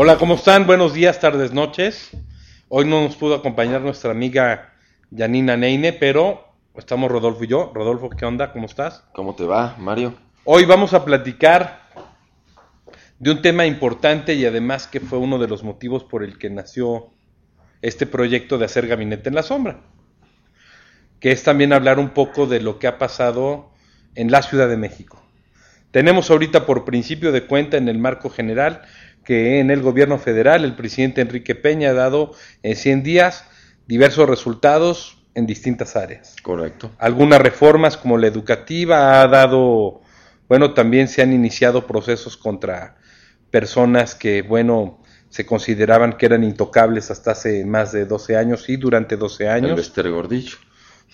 Hola, ¿cómo están? Buenos días, tardes, noches. Hoy no nos pudo acompañar nuestra amiga Janina Neine, pero estamos Rodolfo y yo. Rodolfo, ¿qué onda? ¿Cómo estás? ¿Cómo te va, Mario? Hoy vamos a platicar de un tema importante y además que fue uno de los motivos por el que nació este proyecto de hacer Gabinete en la Sombra, que es también hablar un poco de lo que ha pasado en la Ciudad de México. Tenemos ahorita por principio de cuenta en el marco general que en el gobierno federal el presidente Enrique Peña ha dado en 100 días diversos resultados en distintas áreas. Correcto. Algunas reformas como la educativa ha dado, bueno, también se han iniciado procesos contra personas que, bueno, se consideraban que eran intocables hasta hace más de 12 años y durante 12 años. El Gordillo.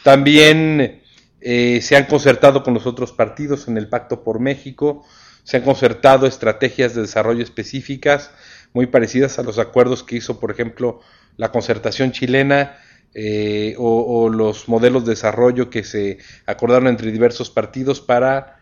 También eh, se han concertado con los otros partidos en el Pacto por México se han concertado estrategias de desarrollo específicas muy parecidas a los acuerdos que hizo, por ejemplo, la concertación chilena eh, o, los modelos de desarrollo que se acordaron entre diversos partidos para,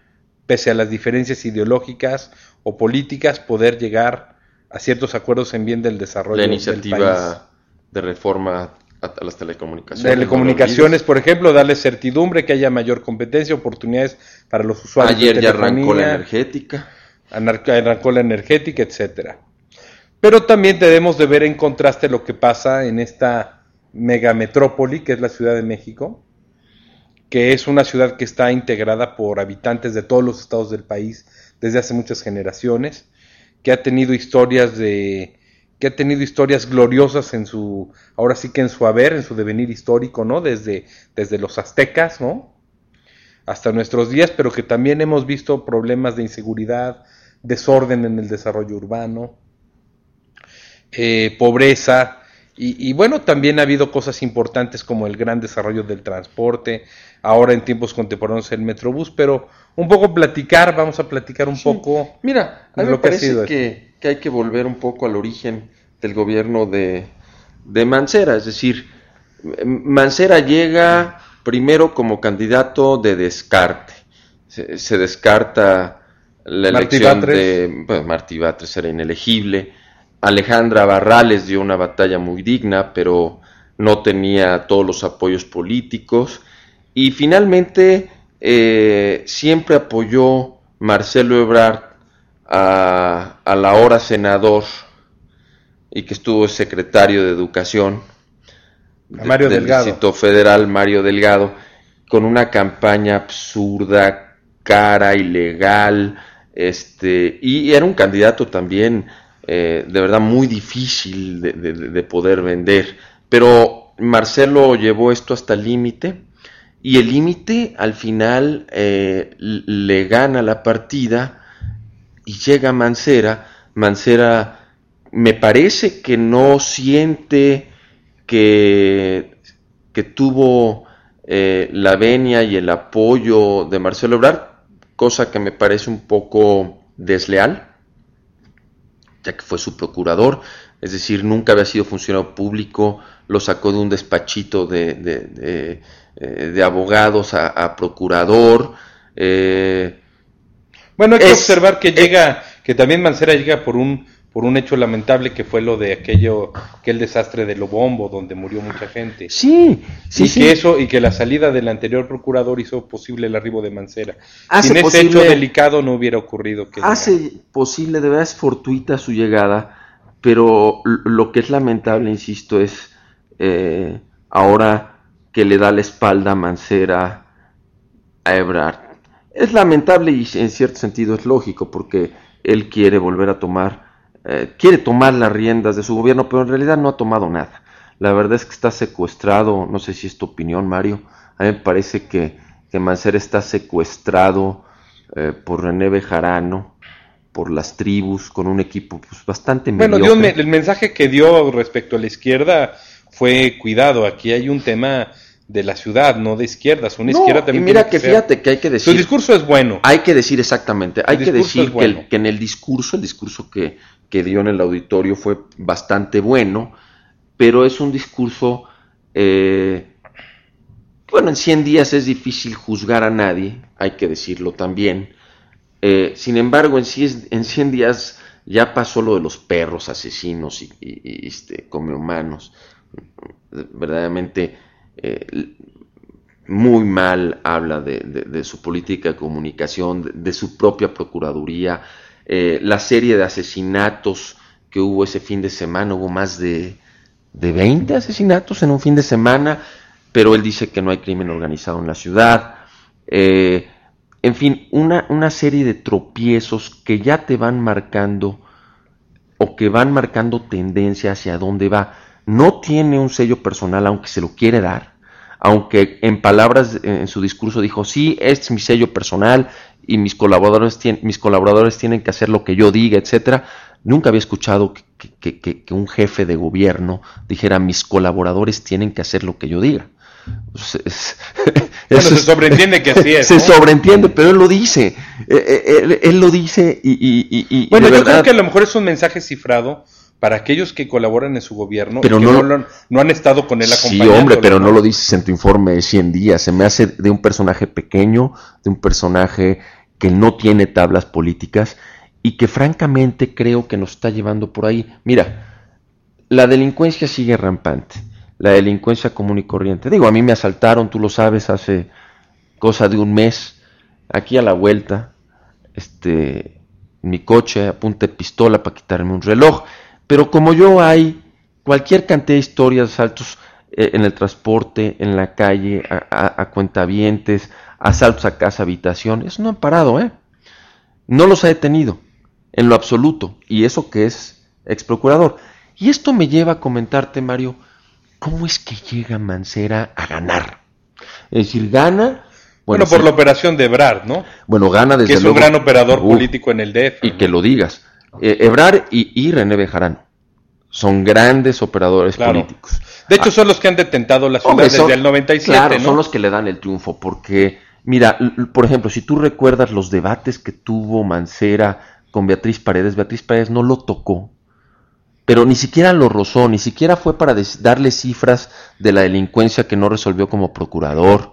pese a las diferencias ideológicas o políticas, poder llegar a ciertos acuerdos en bien del desarrollo. La iniciativa de reforma a, las telecomunicaciones. Telecomunicaciones, por ejemplo, darle certidumbre, que haya mayor competencia, oportunidades para los usuarios. Ayer ya arrancó la energética. Arrancó la energética, etcétera. Pero también debemos de ver en contraste lo que pasa en esta megametrópoli que es la Ciudad de México, que es una ciudad que está integrada por habitantes de todos los estados del país desde hace muchas generaciones, que ha tenido historias de que ha tenido historias gloriosas en su, ahora sí que en su haber, en su devenir histórico, ¿no? Desde, desde los aztecas, ¿no? Hasta nuestros días, pero que también hemos visto problemas de inseguridad, desorden en el desarrollo urbano, eh, pobreza, y, bueno, también ha habido cosas importantes como el gran desarrollo del transporte, ahora en tiempos contemporáneos el Metrobús, pero un poco platicar, vamos a platicar un poco. Mira, a mí me parece que, que, hay que volver un poco al origen del gobierno de, de Mancera, es decir, Mancera llega primero como candidato de descarte, se, descarta la elección de bueno, Martí Batres era inelegible, Alejandra Barrales dio una batalla muy digna, pero no tenía todos los apoyos políticos. Y finalmente eh, siempre apoyó Marcelo Ebrard a, la hora senador y que estuvo secretario de Educación Mario del Delgado. Distrito Federal, Mario Delgado, con una campaña absurda, cara, ilegal, este, y era un candidato también eh, de verdad muy difícil de, poder vender. Pero Marcelo llevó esto hasta el límite y el límite al final eh, le gana la partida y llega Mancera. Mancera me parece que no siente que, que tuvo eh, la venia y el apoyo de Marcelo Ebrard, cosa que me parece un poco desleal ya que fue su procurador, es decir, nunca había sido funcionario público, lo sacó de un despachito de, de, eh, abogados a, procurador. Eh, bueno, hay que observar que llega, que también Mancera llega por un por un hecho lamentable que fue lo de aquello, aquel desastre de Lobombo, donde murió mucha gente. Sí, sí, y que eso y que la salida del anterior procurador hizo posible el arribo de Mancera. Sin ese hecho delicado no hubiera ocurrido que hace posible, de verdad es fortuita su llegada, pero lo que es lamentable, insisto, es eh, ahora que le da la espalda a Mancera a Ebrard. Es lamentable y en cierto sentido es lógico porque él quiere volver a tomar eh, quiere tomar las riendas de su gobierno, pero en realidad no ha tomado nada. La verdad es que está secuestrado, no sé si es tu opinión, Mario. A mí me parece que, que Mancera está secuestrado eh, por René Bejarano, por las tribus, con un equipo pues, bastante Bueno, el mensaje que dio respecto a la izquierda fue cuidado, aquí hay un tema de la ciudad, no de izquierdas. Una izquierda también. Y mira que, fíjate que hay que decir. Su discurso es bueno. Hay que decir exactamente. Hay que decir que, que, en el discurso, el discurso que, que dio en el auditorio fue bastante bueno, pero es un discurso, eh, bueno, en 100 días es difícil juzgar a nadie, hay que decirlo también. Eh, sin embargo, en 100, en 100 días ya pasó lo de los perros asesinos y, este, come humanos. Verdaderamente eh, muy mal habla de, su política de comunicación, de, su propia Procuraduría, eh, la serie de asesinatos que hubo ese fin de semana, hubo más de, de 20 asesinatos en un fin de semana, pero él dice que no hay crimen organizado en la ciudad. Eh, en fin, una, una serie de tropiezos que ya te van marcando o que van marcando tendencia hacia dónde va. No tiene un sello personal, aunque se lo quiere dar, aunque en palabras en su discurso dijo, sí, este es mi sello personal y mis colaboradores, tienen, mis colaboradores tienen que hacer lo que yo diga, etcétera. Nunca había escuchado que, un jefe de gobierno dijera, mis colaboradores tienen que hacer lo que yo diga. Bueno, se sobreentiende que así es. Se sobreentiende, pero él lo dice. Eh, eh, él, lo dice y... bueno, yo creo que a lo mejor es un mensaje cifrado para aquellos que colaboran en su gobierno pero que no, no, han estado con él acompañando. Sí, hombre, pero no lo dices en tu informe de 100 días. Se me hace de un personaje pequeño, de un personaje que no tiene tablas políticas y que francamente creo que nos está llevando por ahí. Mira, la delincuencia sigue rampante la delincuencia común y corriente. Digo, a mí me asaltaron, tú lo sabes, hace cosa de un mes, aquí a la vuelta, este, mi coche apunte pistola para quitarme un reloj, pero como yo hay cualquier cantidad de historias de asaltos eh, en el transporte, en la calle, a, a, cuentavientes, asaltos a casa, habitación, eso no han parado, ¿eh? No los ha detenido, en lo absoluto, y eso que es ex procurador. Y esto me lleva a comentarte, Mario, ¿cómo es que llega Mancera a ganar? Es decir, gana... Bueno, por la operación de Ebrard, ¿no? Bueno, gana desde Que es un gran operador político en el DF. Y que lo digas. Eh, Ebrard y, René Bejarán son grandes operadores políticos. De hecho, ah. son los que han detentado la ciudad desde el 97, claro, son los que le dan el triunfo, porque, mira, por ejemplo, si tú recuerdas los debates que tuvo Mancera con Beatriz Paredes, Beatriz Paredes no lo tocó pero ni siquiera lo rozó, ni siquiera fue para darle cifras de la delincuencia que no resolvió como procurador,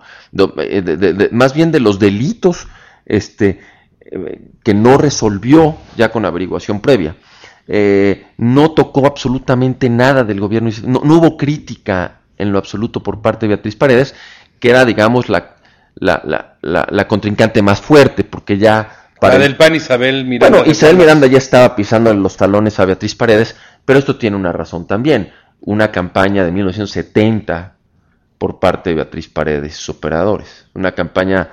eh, más bien de los delitos este, eh, que no resolvió ya con averiguación previa. Eh, no tocó absolutamente nada del gobierno, no, hubo crítica en lo absoluto por parte de Beatriz Paredes, que era, digamos, la, la, la, contrincante más fuerte, porque ya... Para la del PAN Isabel Miranda. Bueno, Isabel Miranda ya estaba pisando los talones a Beatriz Paredes, pero esto tiene una razón también. Una campaña de 1970 por parte de Beatriz Paredes y sus operadores. Una campaña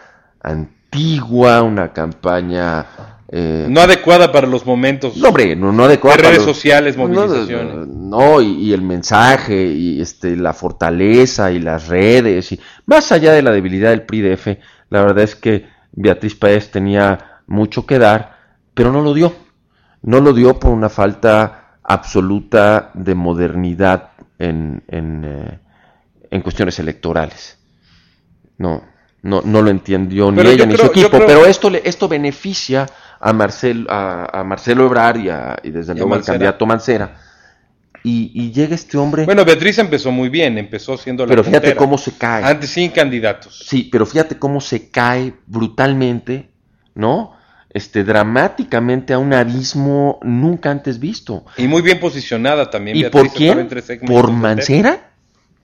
antigua, una campaña... Eh, no adecuada para los momentos. No, hombre, no, adecuada. De redes sociales, movilizaciones. No, y, el mensaje, y este, la fortaleza, y las redes, y más allá de la debilidad del PRI-DF, la verdad es que Beatriz Paredes tenía mucho que dar, pero no lo dio. No lo dio por una falta absoluta de modernidad en, en, eh, en cuestiones electorales. No, no, no lo entendió ni ella ni su equipo, pero esto, le, esto beneficia a, Marcel, a, Marcelo Ebrard y, a, y desde luego al candidato Mancera. Y, y, llega este hombre. Bueno, Beatriz empezó muy bien, empezó siendo la Pero fíjate cómo se cae. Antes sin candidatos. Sí, pero fíjate cómo se cae brutalmente, ¿no? este, dramáticamente a un abismo nunca antes visto. Y muy bien posicionada también. ¿Y por quién? ¿Por Mancera?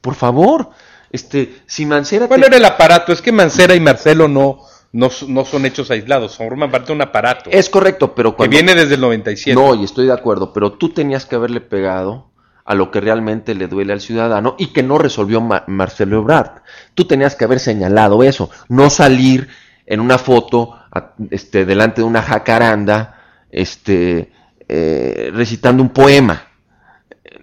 Por favor. Este, si Mancera... Bueno, era el aparato. Es que Mancera y Marcelo no, no, son hechos aislados, forman parte de un aparato. Es correcto, pero cuando... Que viene desde el 97. No, y estoy de acuerdo, pero tú tenías que haberle pegado a lo que realmente le duele al ciudadano y que no resolvió Marcelo Ebrard. Tú tenías que haber señalado eso, no salir en una foto este, delante de una jacaranda este, eh, recitando un poema.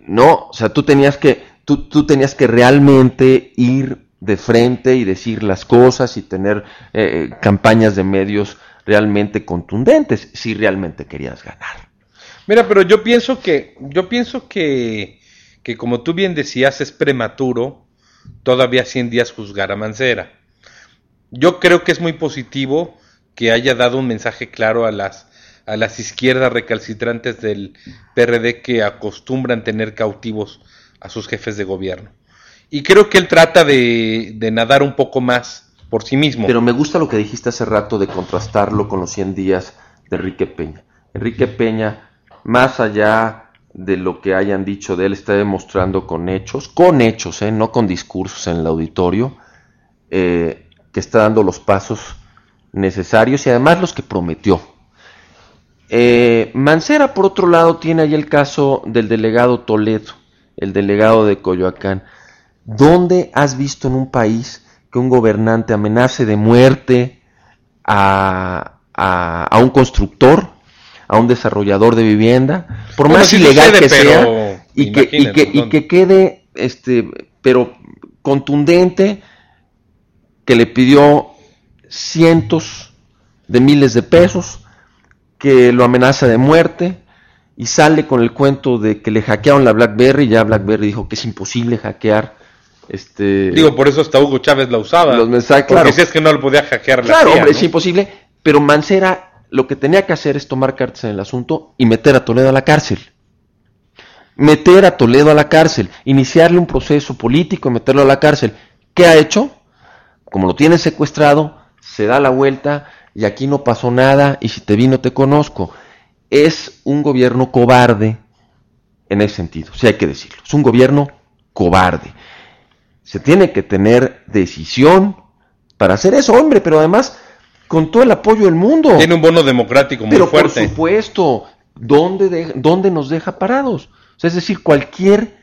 No, o sea, tú tenías que, tú, tenías que realmente ir de frente y decir las cosas y tener eh, campañas de medios realmente contundentes si realmente querías ganar. Mira, pero yo pienso que, yo pienso que, que como tú bien decías, es prematuro todavía 100 días juzgar a Mancera. Yo creo que es muy positivo que haya dado un mensaje claro a las, a las izquierdas recalcitrantes del PRD que acostumbran tener cautivos a sus jefes de gobierno. Y creo que él trata de, de nadar un poco más por sí mismo. Pero me gusta lo que dijiste hace rato de contrastarlo con los 100 días de Enrique Peña. Enrique Peña más allá de lo que hayan dicho de él, está demostrando con hechos, con hechos, ¿eh? no con discursos en el auditorio, eh, que está dando los pasos necesarios y además los que prometió. Eh, Mancera, por otro lado, tiene ahí el caso del delegado Toledo, el delegado de Coyoacán. ¿Dónde has visto en un país que un gobernante amenace de muerte a, un constructor, a un desarrollador de vivienda, por más ilegal que sea, y que, y que, quede, este, pero contundente, que le pidió cientos de miles de pesos, que lo amenaza de muerte y sale con el cuento de que le hackearon la BlackBerry, ya BlackBerry dijo que es imposible hackear. Este, Digo, por eso hasta Hugo Chávez la usaba. Los mensajes, porque si es que no lo podía hackear. claro, hombre, es imposible. Pero Mancera lo que tenía que hacer es tomar cartas en el asunto y meter a Toledo a la cárcel. Meter a Toledo a la cárcel, iniciarle un proceso político y meterlo a la cárcel. ¿Qué ha hecho? Como lo tiene secuestrado, se da la vuelta, y aquí no pasó nada y si te vi no te conozco. Es un gobierno cobarde en ese sentido, si hay que decirlo. Es un gobierno cobarde. Se tiene que tener decisión para hacer eso, hombre, pero además con todo el apoyo del mundo. Tiene un bono democrático muy fuerte. Por supuesto, ¿dónde, ¿dónde nos deja parados? es decir, cualquier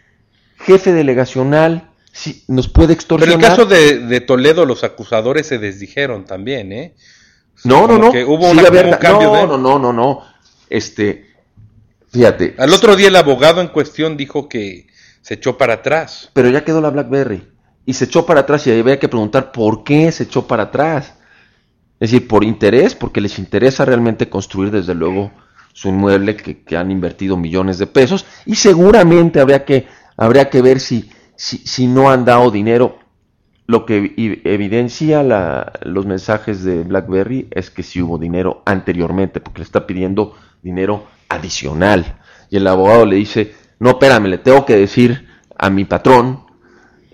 jefe delegacional si, nos puede extorsionar. Pero en el caso de, de Toledo, los acusadores se desdijeron también, ¿eh? No, no, no. hubo un cambio no, no, no, no, no. Este, fíjate. Al otro día el abogado en cuestión dijo que se echó para atrás. Pero ya quedó la BlackBerry. Y se echó para atrás y ahí había que preguntar por qué se echó para atrás. Es decir, por interés, porque les interesa realmente construir desde luego su inmueble que, que han invertido millones de pesos. Y seguramente habría que, habría que ver si, si, si no han dado dinero lo que evidencia los mensajes de BlackBerry es que sí hubo dinero anteriormente, porque le está pidiendo dinero adicional. Y el abogado le dice, no, espérame, le tengo que decir a mi patrón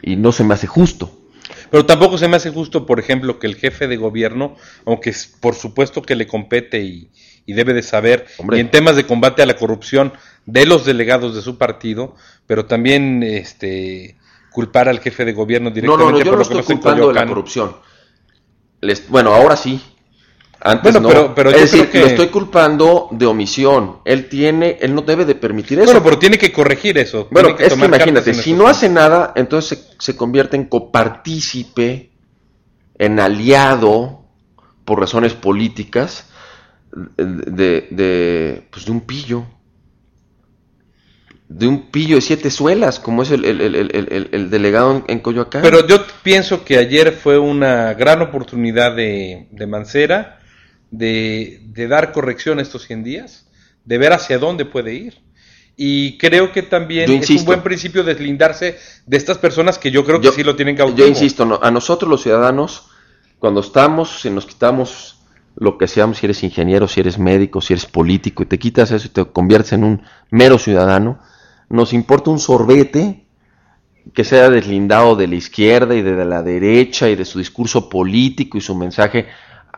y no se me hace justo. Pero tampoco se me hace justo, por ejemplo, que el jefe de gobierno, aunque por supuesto que le compete y, debe de saber, y en temas de combate a la corrupción de los delegados de su partido, pero también este culpar al jefe de gobierno directamente. No, no, yo no estoy culpando de la corrupción. bueno, ahora sí. Antes no. Pero, pero es decir, lo estoy culpando de omisión. Él tiene, él no debe de permitir eso. Bueno, pero tiene que corregir eso. Bueno, es que imagínate, si no hace nada, entonces se, convierte en copartícipe, en aliado, por razones políticas, de, de, pues de un pillo de un pillo de siete suelas, como es el, el, delegado en, Coyoacán. Pero yo pienso que ayer fue una gran oportunidad de, de Mancera de, de, dar corrección a estos 100 días, de ver hacia dónde puede ir. Y creo que también es un buen principio deslindarse de estas personas que yo creo que sí lo tienen cautivo. Yo insisto, a nosotros los ciudadanos, cuando estamos, si nos quitamos lo que seamos, si eres ingeniero, si eres médico, si eres político, y te quitas eso y te conviertes en un mero ciudadano, nos importa un sorbete que sea deslindado de la izquierda y de la derecha y de su discurso político y su mensaje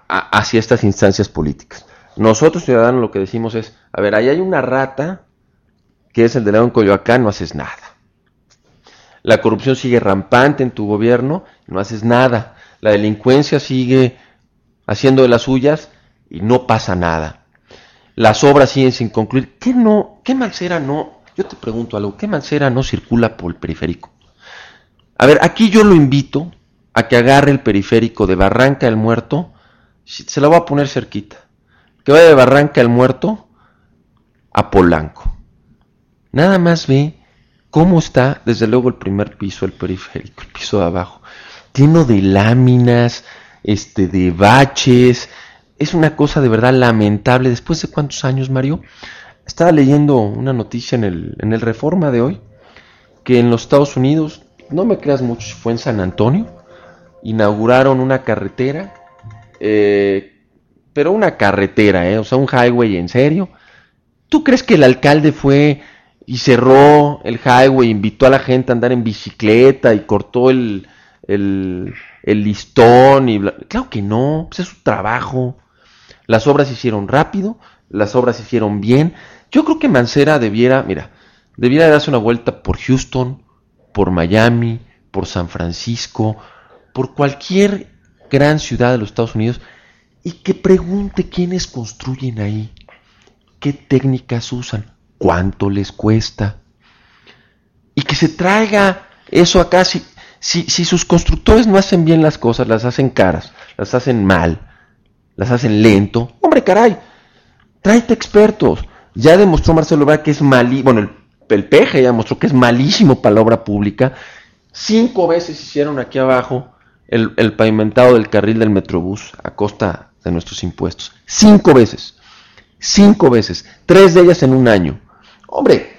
hacia estas instancias políticas. Nosotros, ciudadanos, lo que decimos es, a ver, ahí hay una rata que es el de León Coyoacán, no haces nada. La corrupción sigue rampante en tu gobierno, no haces nada. La delincuencia sigue haciendo de las suyas y no pasa nada. Las obras siguen sin concluir. ¿Qué no, qué Mancera no yo te pregunto algo, ¿qué Mancera no circula por el periférico? A ver, aquí yo lo invito a que agarre el periférico de Barranca del Muerto, se la voy a poner cerquita, que vaya de Barranca del Muerto a Polanco. Nada más ve cómo está, desde luego, el primer piso, el periférico, el piso de abajo, lleno de láminas, este, de baches. Es una cosa de verdad lamentable. ¿Después de cuántos años, Mario? Estaba leyendo una noticia en el, en el Reforma de hoy, que en los Estados Unidos, no me creas mucho, fue en San Antonio, inauguraron una carretera, eh, pero una carretera, eh, o sea, un highway en serio. ¿Tú crees que el alcalde fue y cerró el highway, invitó a la gente a andar en bicicleta y cortó el, el, el listón? Y Claro que no, pues es su trabajo. Las obras se hicieron rápido, las obras se hicieron bien, Yo creo que Mancera debiera, mira, debiera darse una vuelta por Houston, por Miami, por San Francisco, por cualquier gran ciudad de los Estados Unidos y que pregunte quiénes construyen ahí, qué técnicas usan, cuánto les cuesta. Y que se traiga eso acá. Si, si, si sus constructores no hacen bien las cosas, las hacen caras, las hacen mal, las hacen lento, hombre caray, tráete expertos. Ya demostró Marcelo Ebrard que es malísimo, bueno, el, el peje ya demostró que es malísimo para la obra pública. Cinco veces hicieron aquí abajo el, pavimentado del carril del Metrobús a costa de nuestros impuestos. Cinco veces. Cinco veces. Tres de ellas en un año. Hombre,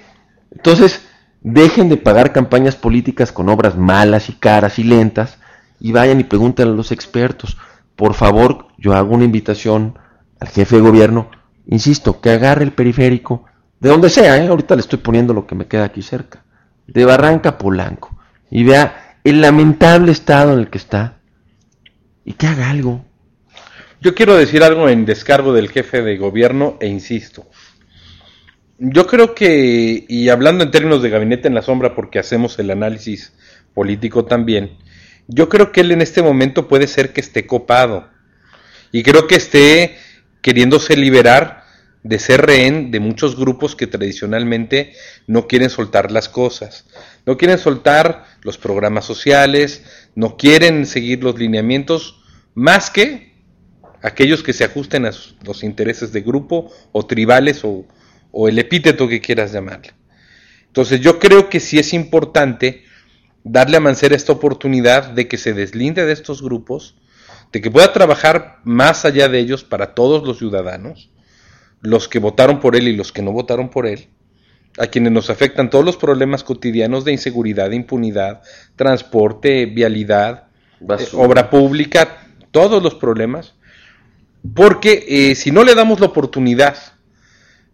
entonces dejen de pagar campañas políticas con obras malas y caras y lentas y vayan y pregunten a los expertos. Por favor, yo hago una invitación al jefe de gobierno, insisto, que agarre el periférico, de donde sea, ¿eh? ahorita le estoy poniendo lo que me queda aquí cerca, de Barranca Polanco, y vea el lamentable estado en el que está, y que haga algo. Yo quiero decir algo en descargo del jefe de gobierno e insisto. Yo creo que, y hablando en términos de gabinete en la sombra, porque hacemos el análisis político también, yo creo que él en este momento puede ser que esté copado. Y creo que esté queriéndose liberar de ser rehén de muchos grupos que tradicionalmente no quieren soltar las cosas. No quieren soltar los programas sociales, no quieren seguir los lineamientos, más que aquellos que se ajusten a los intereses de grupo o tribales o, o el epíteto que quieras llamarle. Entonces yo creo que sí es importante darle a Mancera esta oportunidad de que se deslinde de estos grupos, de que pueda trabajar más allá de ellos para todos los ciudadanos, los que votaron por él y los que no votaron por él, a quienes nos afectan todos los problemas cotidianos de inseguridad, impunidad, transporte, vialidad, eh, obra pública, todos los problemas, porque eh, si no le damos la oportunidad,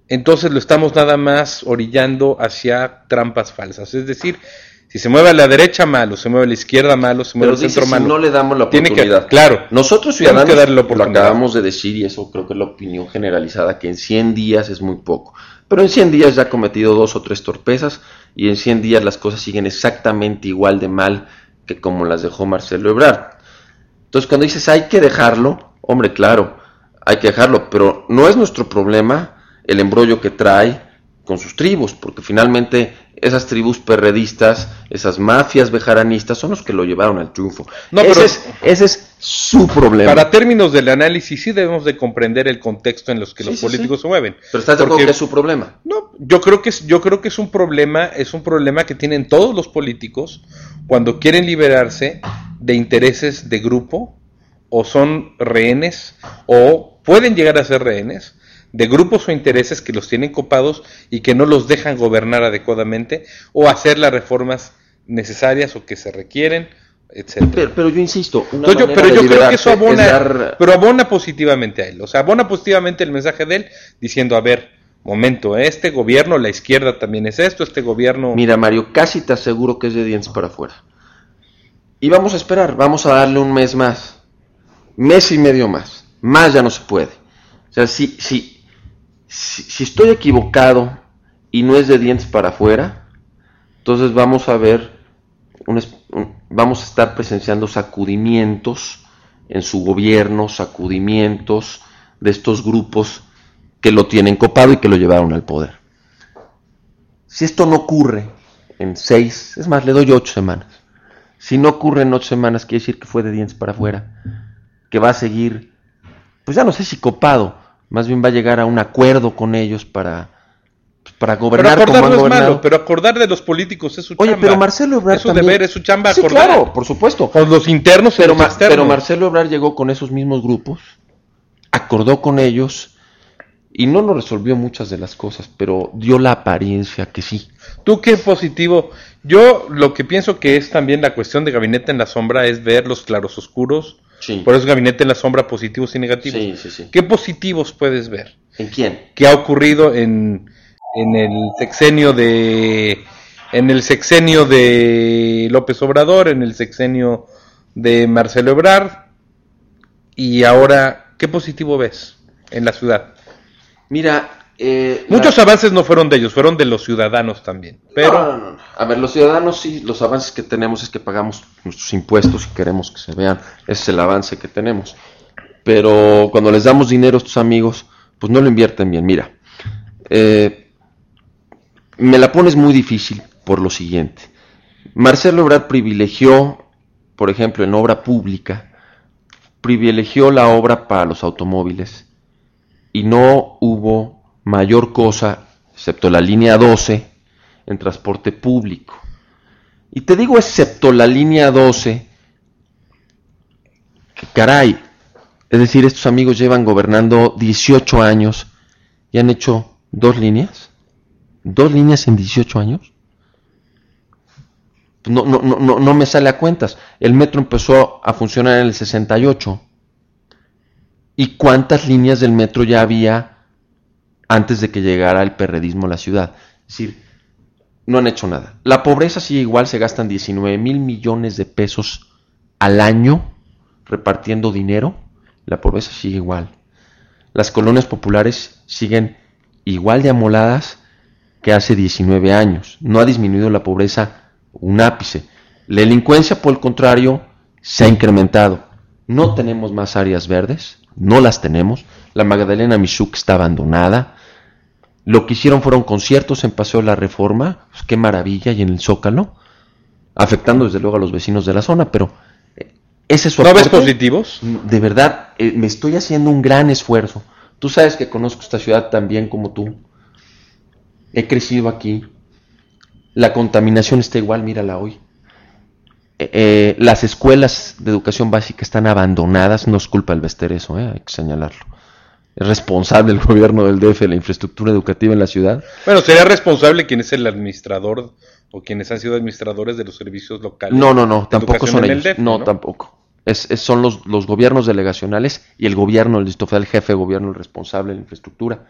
entonces lo estamos nada más orillando hacia trampas falsas. Es decir, si se mueve a la derecha, malo. Se mueve a la izquierda, malo. Se mueve al centro, malo. no le damos la oportunidad. Que, claro. Nosotros ciudadanos que darle la oportunidad. lo acabamos de decir y eso creo que es la opinión generalizada, que en 100 días es muy poco. Pero en 100 días ya ha cometido dos o tres torpezas y en 100 días las cosas siguen exactamente igual de mal que como las dejó Marcelo Ebrard. Entonces cuando dices hay que dejarlo, hombre, claro, hay que dejarlo, pero no es nuestro problema el embrollo que trae con sus tribus, porque finalmente esas tribus perredistas, esas mafias bejaranistas son los que lo llevaron al triunfo. No, ese, pero, es, ese es su problema. Para términos del análisis sí debemos de comprender el contexto en los que los políticos se mueven. Pero estás de acuerdo que es su problema. No, yo creo que es, yo creo que es un problema, es un problema que tienen todos los políticos cuando quieren liberarse de intereses de grupo o son rehenes o pueden llegar a ser rehenes de grupos o intereses que los tienen copados y que no los dejan gobernar adecuadamente o hacer las reformas necesarias o que se requieren, etc. Pero, yo insisto, una yo, pero yo creo que eso abona, pero abona positivamente a él, o sea, abona positivamente el mensaje de él diciendo, a ver, momento, este gobierno, la izquierda también es esto, este gobierno... Mira, Mario, casi te aseguro que es de dientes para afuera. Y vamos a esperar, vamos a darle un mes más, mes y medio más, más ya no se puede. O sea, si, si, si, estoy equivocado y no es de dientes para afuera, entonces vamos a ver, vamos a estar presenciando sacudimientos en su gobierno, sacudimientos de estos grupos que lo tienen copado y que lo llevaron al poder. Si esto no ocurre en seis, es más, le doy ocho semanas. Si no ocurre en ocho semanas, quiere decir que fue de dientes para afuera, que va a seguir, pues ya no sé si copado, más bien va a llegar a un acuerdo con ellos para, pues, para gobernar pero acordar no es malo, pero acordar de los políticos es su Oye, pero Marcelo Ebrard es su deber, es su chamba sí, claro, por supuesto. Con los internos pero, los pero Marcelo Ebrard llegó con esos mismos grupos, acordó con ellos y no nos resolvió muchas de las cosas, pero dio la apariencia que sí. Tú qué positivo. Yo lo que pienso que es también la cuestión de gabinete en la sombra es ver los claros por eso gabinete en la sombra, positivos y negativos. ¿Qué positivos puedes ver? ¿En quién? ¿Qué ha ocurrido en, en el sexenio de en el sexenio de López Obrador, en el sexenio de Marcelo Ebrard y ahora qué positivo ves en la ciudad? Mira, Eh, Muchos la- avances no fueron de ellos, fueron de los ciudadanos también. Pero No, no, no, no. A ver, los ciudadanos sí, los avances que tenemos es que pagamos nuestros impuestos y queremos que se vean. Ese es el avance que tenemos. Pero cuando les damos dinero a estos amigos, pues no lo invierten bien. Mira, eh, me la pones muy difícil por lo siguiente. Marcelo Ebrard privilegió, por ejemplo, en obra pública, privilegió la obra para los automóviles y no hubo mayor cosa, excepto la línea 12, en transporte público. Y te digo excepto la línea 12, que caray, es decir, estos amigos llevan gobernando 18 años y han hecho dos líneas, dos líneas en 18 años. No, no, no, no, me sale a cuentas. El metro empezó a funcionar en el 68. ¿Y cuántas líneas del metro ya había antes de que llegara el perredismo a la ciudad? Es decir, no han hecho nada. La pobreza sigue igual, se gastan 19 mil millones de pesos al año repartiendo dinero. La pobreza sigue igual. Las colonias populares siguen igual de amoladas que hace 19 años. No ha disminuido la pobreza un ápice. La delincuencia, por el contrario, se ha incrementado. No tenemos más áreas verdes, no las tenemos. La Magdalena Michuc está abandonada. Lo que hicieron fueron conciertos en Paseo de la Reforma, pues, qué maravilla, y en el Zócalo, afectando desde luego a los vecinos de la zona, pero eh, ese es su ¿no ves positivos? De verdad, eh, me estoy haciendo un gran esfuerzo. Tú sabes que conozco esta ciudad tan bien como tú. He crecido aquí. La contaminación está igual, mírala hoy. Eh, eh, las escuelas de educación básica están abandonadas. No es culpa del Bester eso, eh, hay que señalarlo. Es responsable el gobierno del DF de la infraestructura educativa en la ciudad. Bueno, sería responsable quien es el administrador o quienes han sido administradores de los servicios locales. No, no, no, tampoco son el ellos. No, tampoco. Es, es- son los, los gobiernos delegacionales y el gobierno, el distrito federal, el jefe de gobierno, el responsable de la infraestructura.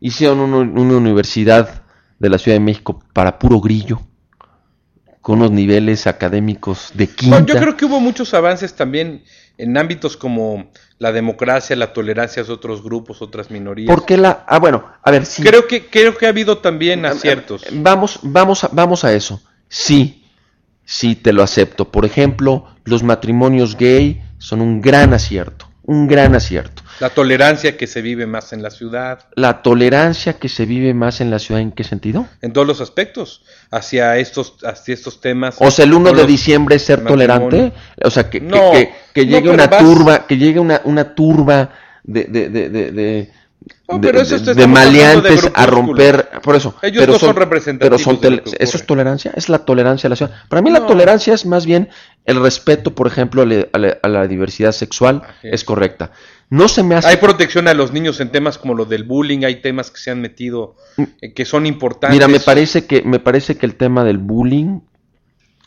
Hicieron una, una universidad de la Ciudad de México para puro grillo, con unos niveles académicos de quinta. Bueno, yo creo que hubo muchos avances también en ámbitos como la democracia, la tolerancia a otros grupos, otras minorías. ¿Por qué la...? Ah, bueno, a ver, sí. Creo que creo que ha habido también aciertos. Vamos, vamos, a, vamos a eso. Sí, sí, te lo acepto. Por ejemplo, los matrimonios gay son un gran acierto, un gran acierto. La tolerancia que se vive más en la ciudad, La tolerancia que se vive más en la ciudad, ¿en qué sentido? en todos los aspectos, hacia estos, hacia estos temas. O sea, el 1 con de diciembre es ser tolerante. O sea, que, que- No, que, que no, llegue una vas- turba, que llegue una, una turba de, de, de, de, de- No, de- pero eso de- está- de estamos hablando de maleantes a romper, por eso. Ellos pero no son representativos pero son ¿Eso es tolerancia? Es la tolerancia a la ciudad. Para mí la tolerancia es más bien el respeto, por ejemplo, a la, a diversidad sexual, es. correcta. No se me hace... Hay protección a los niños en temas como lo del bullying, hay temas que se han metido eh, que son importantes. Mira, me parece que me parece que el tema del bullying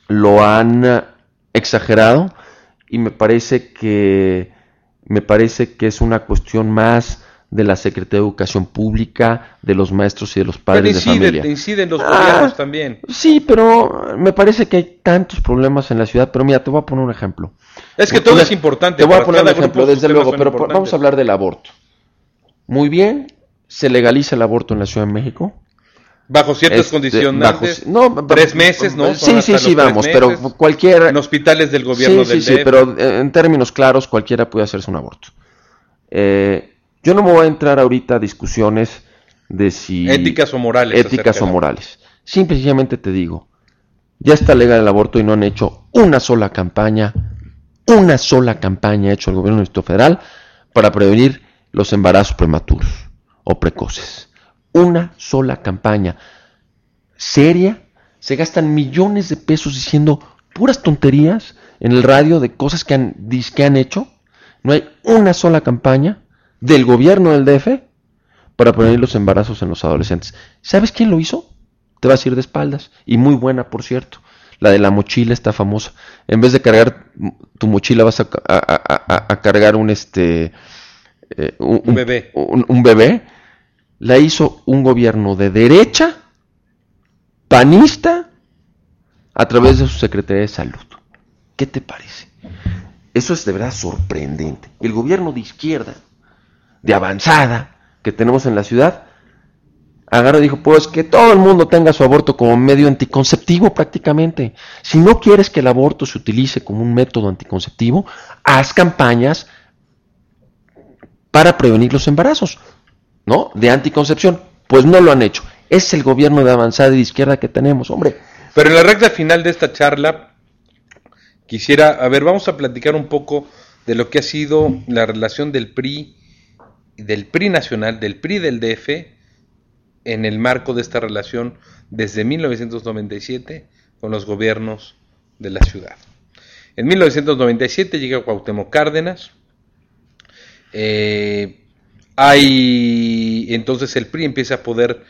lo han eh, exagerado y me parece que me parece que es una cuestión más de la Secretaría de Educación Pública, de los maestros y de los Pero padres de incide, familia. inciden los Ah. gobiernos también. Sí, pero me parece que hay tantos problemas en la ciudad. Pero mira, te voy a poner un ejemplo. Es que todo es importante. Te voy a poner un ejemplo, desde luego, pero vamos a hablar del aborto. Muy bien, se legaliza el aborto en la Ciudad de México. Bajo ciertas Este, condicionantes. bajo- no, tres meses, ¿no? Sí, sí, sí, vamos, meses. pero cualquier... En hospitales del gobierno sí, del sí, sí, pero eh, en términos claros, cualquiera puede hacerse un aborto. Eh, yo no me voy a entrar ahorita a discusiones de si... Éticas o morales. éticas o morales. Simple y sencillamente te digo, ya está legal el aborto y no han hecho una sola campaña, una sola campaña ha hecho el gobierno del Distrito Federal para prevenir los embarazos prematuros o precoces. Una sola campaña seria, se gastan millones de pesos diciendo puras tonterías en el radio de cosas que han, que han hecho. No hay una sola campaña del gobierno del DF para prevenir los embarazos en los adolescentes. ¿Sabes quién lo hizo? Te vas a ir de espaldas. Y muy buena, por cierto. La de la mochila está famosa. En vez de cargar tu mochila, vas a, a- a- a- a cargar un este. eh, un, Un bebé. Un, un bebé. La hizo un gobierno de derecha, panista, a través de su Secretaría de Salud. ¿Qué te parece? Eso es de verdad sorprendente. El gobierno de izquierda, de avanzada, que tenemos en la ciudad, agarró y dijo, pues que todo el mundo tenga su aborto como medio anticonceptivo prácticamente. Si no quieres que el aborto se utilice como un método anticonceptivo, haz campañas para prevenir los embarazos, ¿no? De anticoncepción. Pues no lo han hecho. Es el gobierno de avanzada y de izquierda que tenemos, hombre. Pero en la recta final de esta charla, quisiera, a ver, vamos a platicar un poco de lo que ha sido la relación del PRI, del PRI nacional, del PRI del DF, en el marco de esta relación desde 1997 con los gobiernos de la ciudad. En 1997 llega Cuauhtémoc Cárdenas, eh, hay entonces el PRI empieza a poder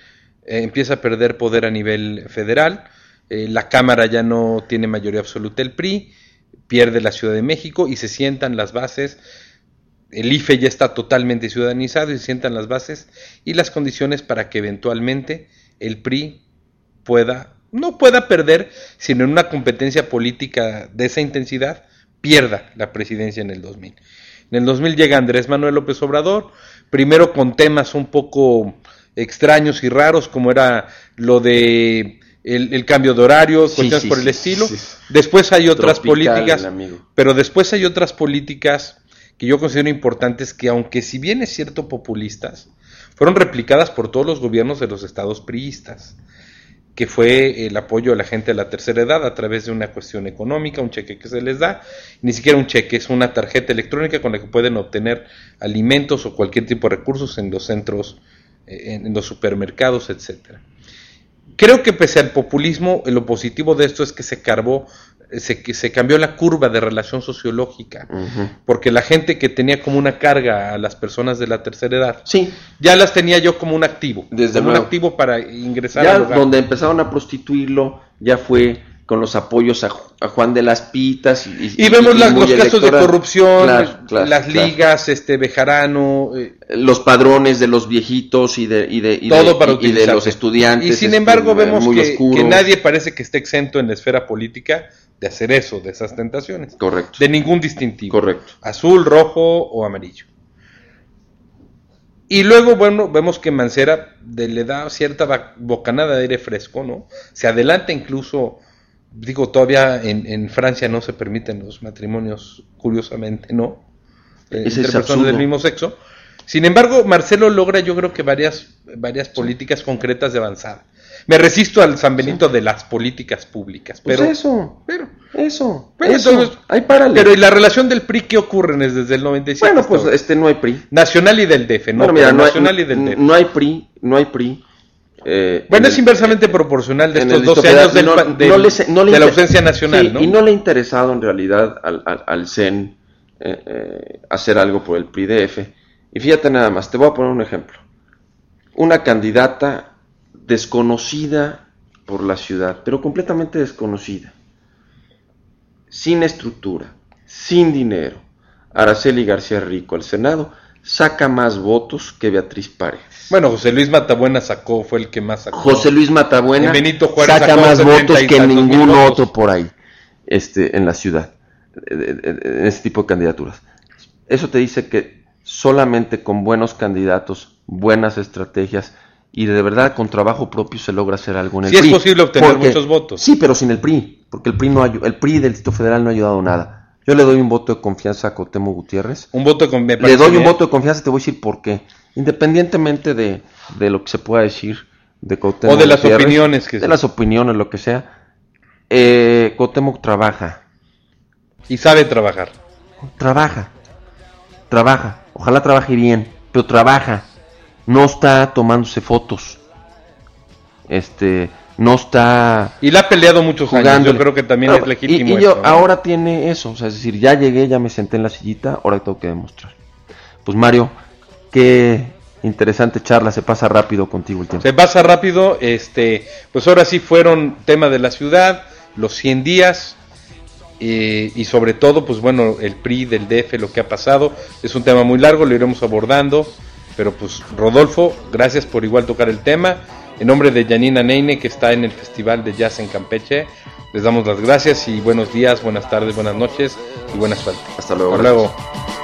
eh, empieza a perder poder a nivel federal, eh, la Cámara ya no tiene mayoría absoluta el PRI, pierde la Ciudad de México y se sientan las bases el IFE ya está totalmente ciudadanizado y se sientan las bases y las condiciones para que eventualmente el PRI pueda, no pueda perder, sino en una competencia política de esa intensidad, pierda la presidencia en el 2000. En el 2000 llega Andrés Manuel López Obrador, primero con temas un poco extraños y raros, como era lo de el, cambio de horario, cuestiones por el estilo. Después hay otras políticas, pero después hay otras políticas que yo considero importantes que aunque si bien es cierto populistas, fueron replicadas por todos los gobiernos de los estados priistas, que fue el apoyo a la gente de la tercera edad a través de una cuestión económica, un cheque que se les da, ni siquiera un cheque, es una tarjeta electrónica con la que pueden obtener alimentos o cualquier tipo de recursos en los centros, eh, en los supermercados, etcétera. Creo que pese al populismo, lo positivo de esto es que se cargó se, se cambió la curva de relación sociológica, porque la gente que tenía como una carga a las personas de la tercera edad, sí. ya las tenía yo como un activo, Desde como un activo para ingresar ya donde empezaron a prostituirlo, ya fue con los apoyos a, Juan de las Pitas y, vemos los casos de corrupción, las ligas, este Bejarano, eh, los padrones de los viejitos y de, y de, de los estudiantes. Y sin embargo este, vemos que, que, nadie parece que esté exento en la esfera política de hacer eso, de esas tentaciones. Correcto. De ningún distintivo. Correcto. Azul, rojo o amarillo. Y luego, bueno, vemos que Mancera le da cierta bocanada de aire fresco, ¿no? Se adelanta incluso, digo, todavía en, Francia no se permiten los matrimonios, curiosamente, ¿no? Eh, entre personas del mismo sexo. Sin embargo, Marcelo logra, yo creo que varias, varias políticas concretas de avanzada. Me resisto al San Benito de las políticas públicas. Pues pero, eso, pero, eso, pero eso. hay Pero ¿y la relación del PRI qué ocurre desde el 97? Bueno, pues este no hay PRI. Nacional y del DF, ¿no? mira, no Nacional hay, y del DF. No hay PRI, no hay PRI. Eh, bueno, es inversamente proporcional de estos 12 años del, de la ausencia nacional, ¿no? Y no le ha interesado en realidad al, al, CEN eh, eh, hacer algo por el PRI-DF. Y fíjate nada más, te voy a poner un ejemplo. Una candidata desconocida por la ciudad, pero completamente desconocida, sin estructura, sin dinero. Araceli García Rico al Senado saca más votos que Beatriz Paredes. Bueno, José Luis Matabuena sacó, fue el que más sacó. José Luis Matabuena saca más votos que ningún otro por ahí, este, en la ciudad, en este tipo de candidaturas. Eso te dice que solamente con buenos candidatos, buenas estrategias, y de verdad con trabajo propio se logra hacer algo en el sí es posible obtener muchos votos. Sí, pero sin el PRI, porque el PRI no el PRI del Distrito Federal no ha ayudado nada. Yo le doy un voto de confianza a Cotemo Gutiérrez. Un voto de confianza. Le doy un voto de confianza, te voy a decir por qué. Independientemente de, de lo que se pueda decir de Cotemo O de las opiniones que De las opiniones, lo que sea. Eh, trabaja. Y sabe trabajar. Trabaja. Trabaja. Ojalá trabaje bien, pero trabaja no está tomándose fotos. Este, no está. Y la ha peleado muchos años. Yo creo que también es legítimo. Y, yo ahora tiene eso. O sea, es decir, ya llegué, ya me senté en la sillita, ahora tengo que demostrar. Pues Mario, qué interesante charla. Se pasa rápido contigo el tiempo. Se pasa rápido. Este, pues ahora sí fueron tema de la ciudad, los 100 días. Eh, y sobre todo, pues bueno, el PRI del DF, lo que ha pasado. Es un tema muy largo, lo iremos abordando. Pero pues Rodolfo, gracias por igual tocar el tema. En nombre de Janina Neine, que está en el Festival de Jazz en Campeche, les damos las gracias y buenos días, buenas tardes, buenas noches y buena suerte. Hasta luego. Hasta luego.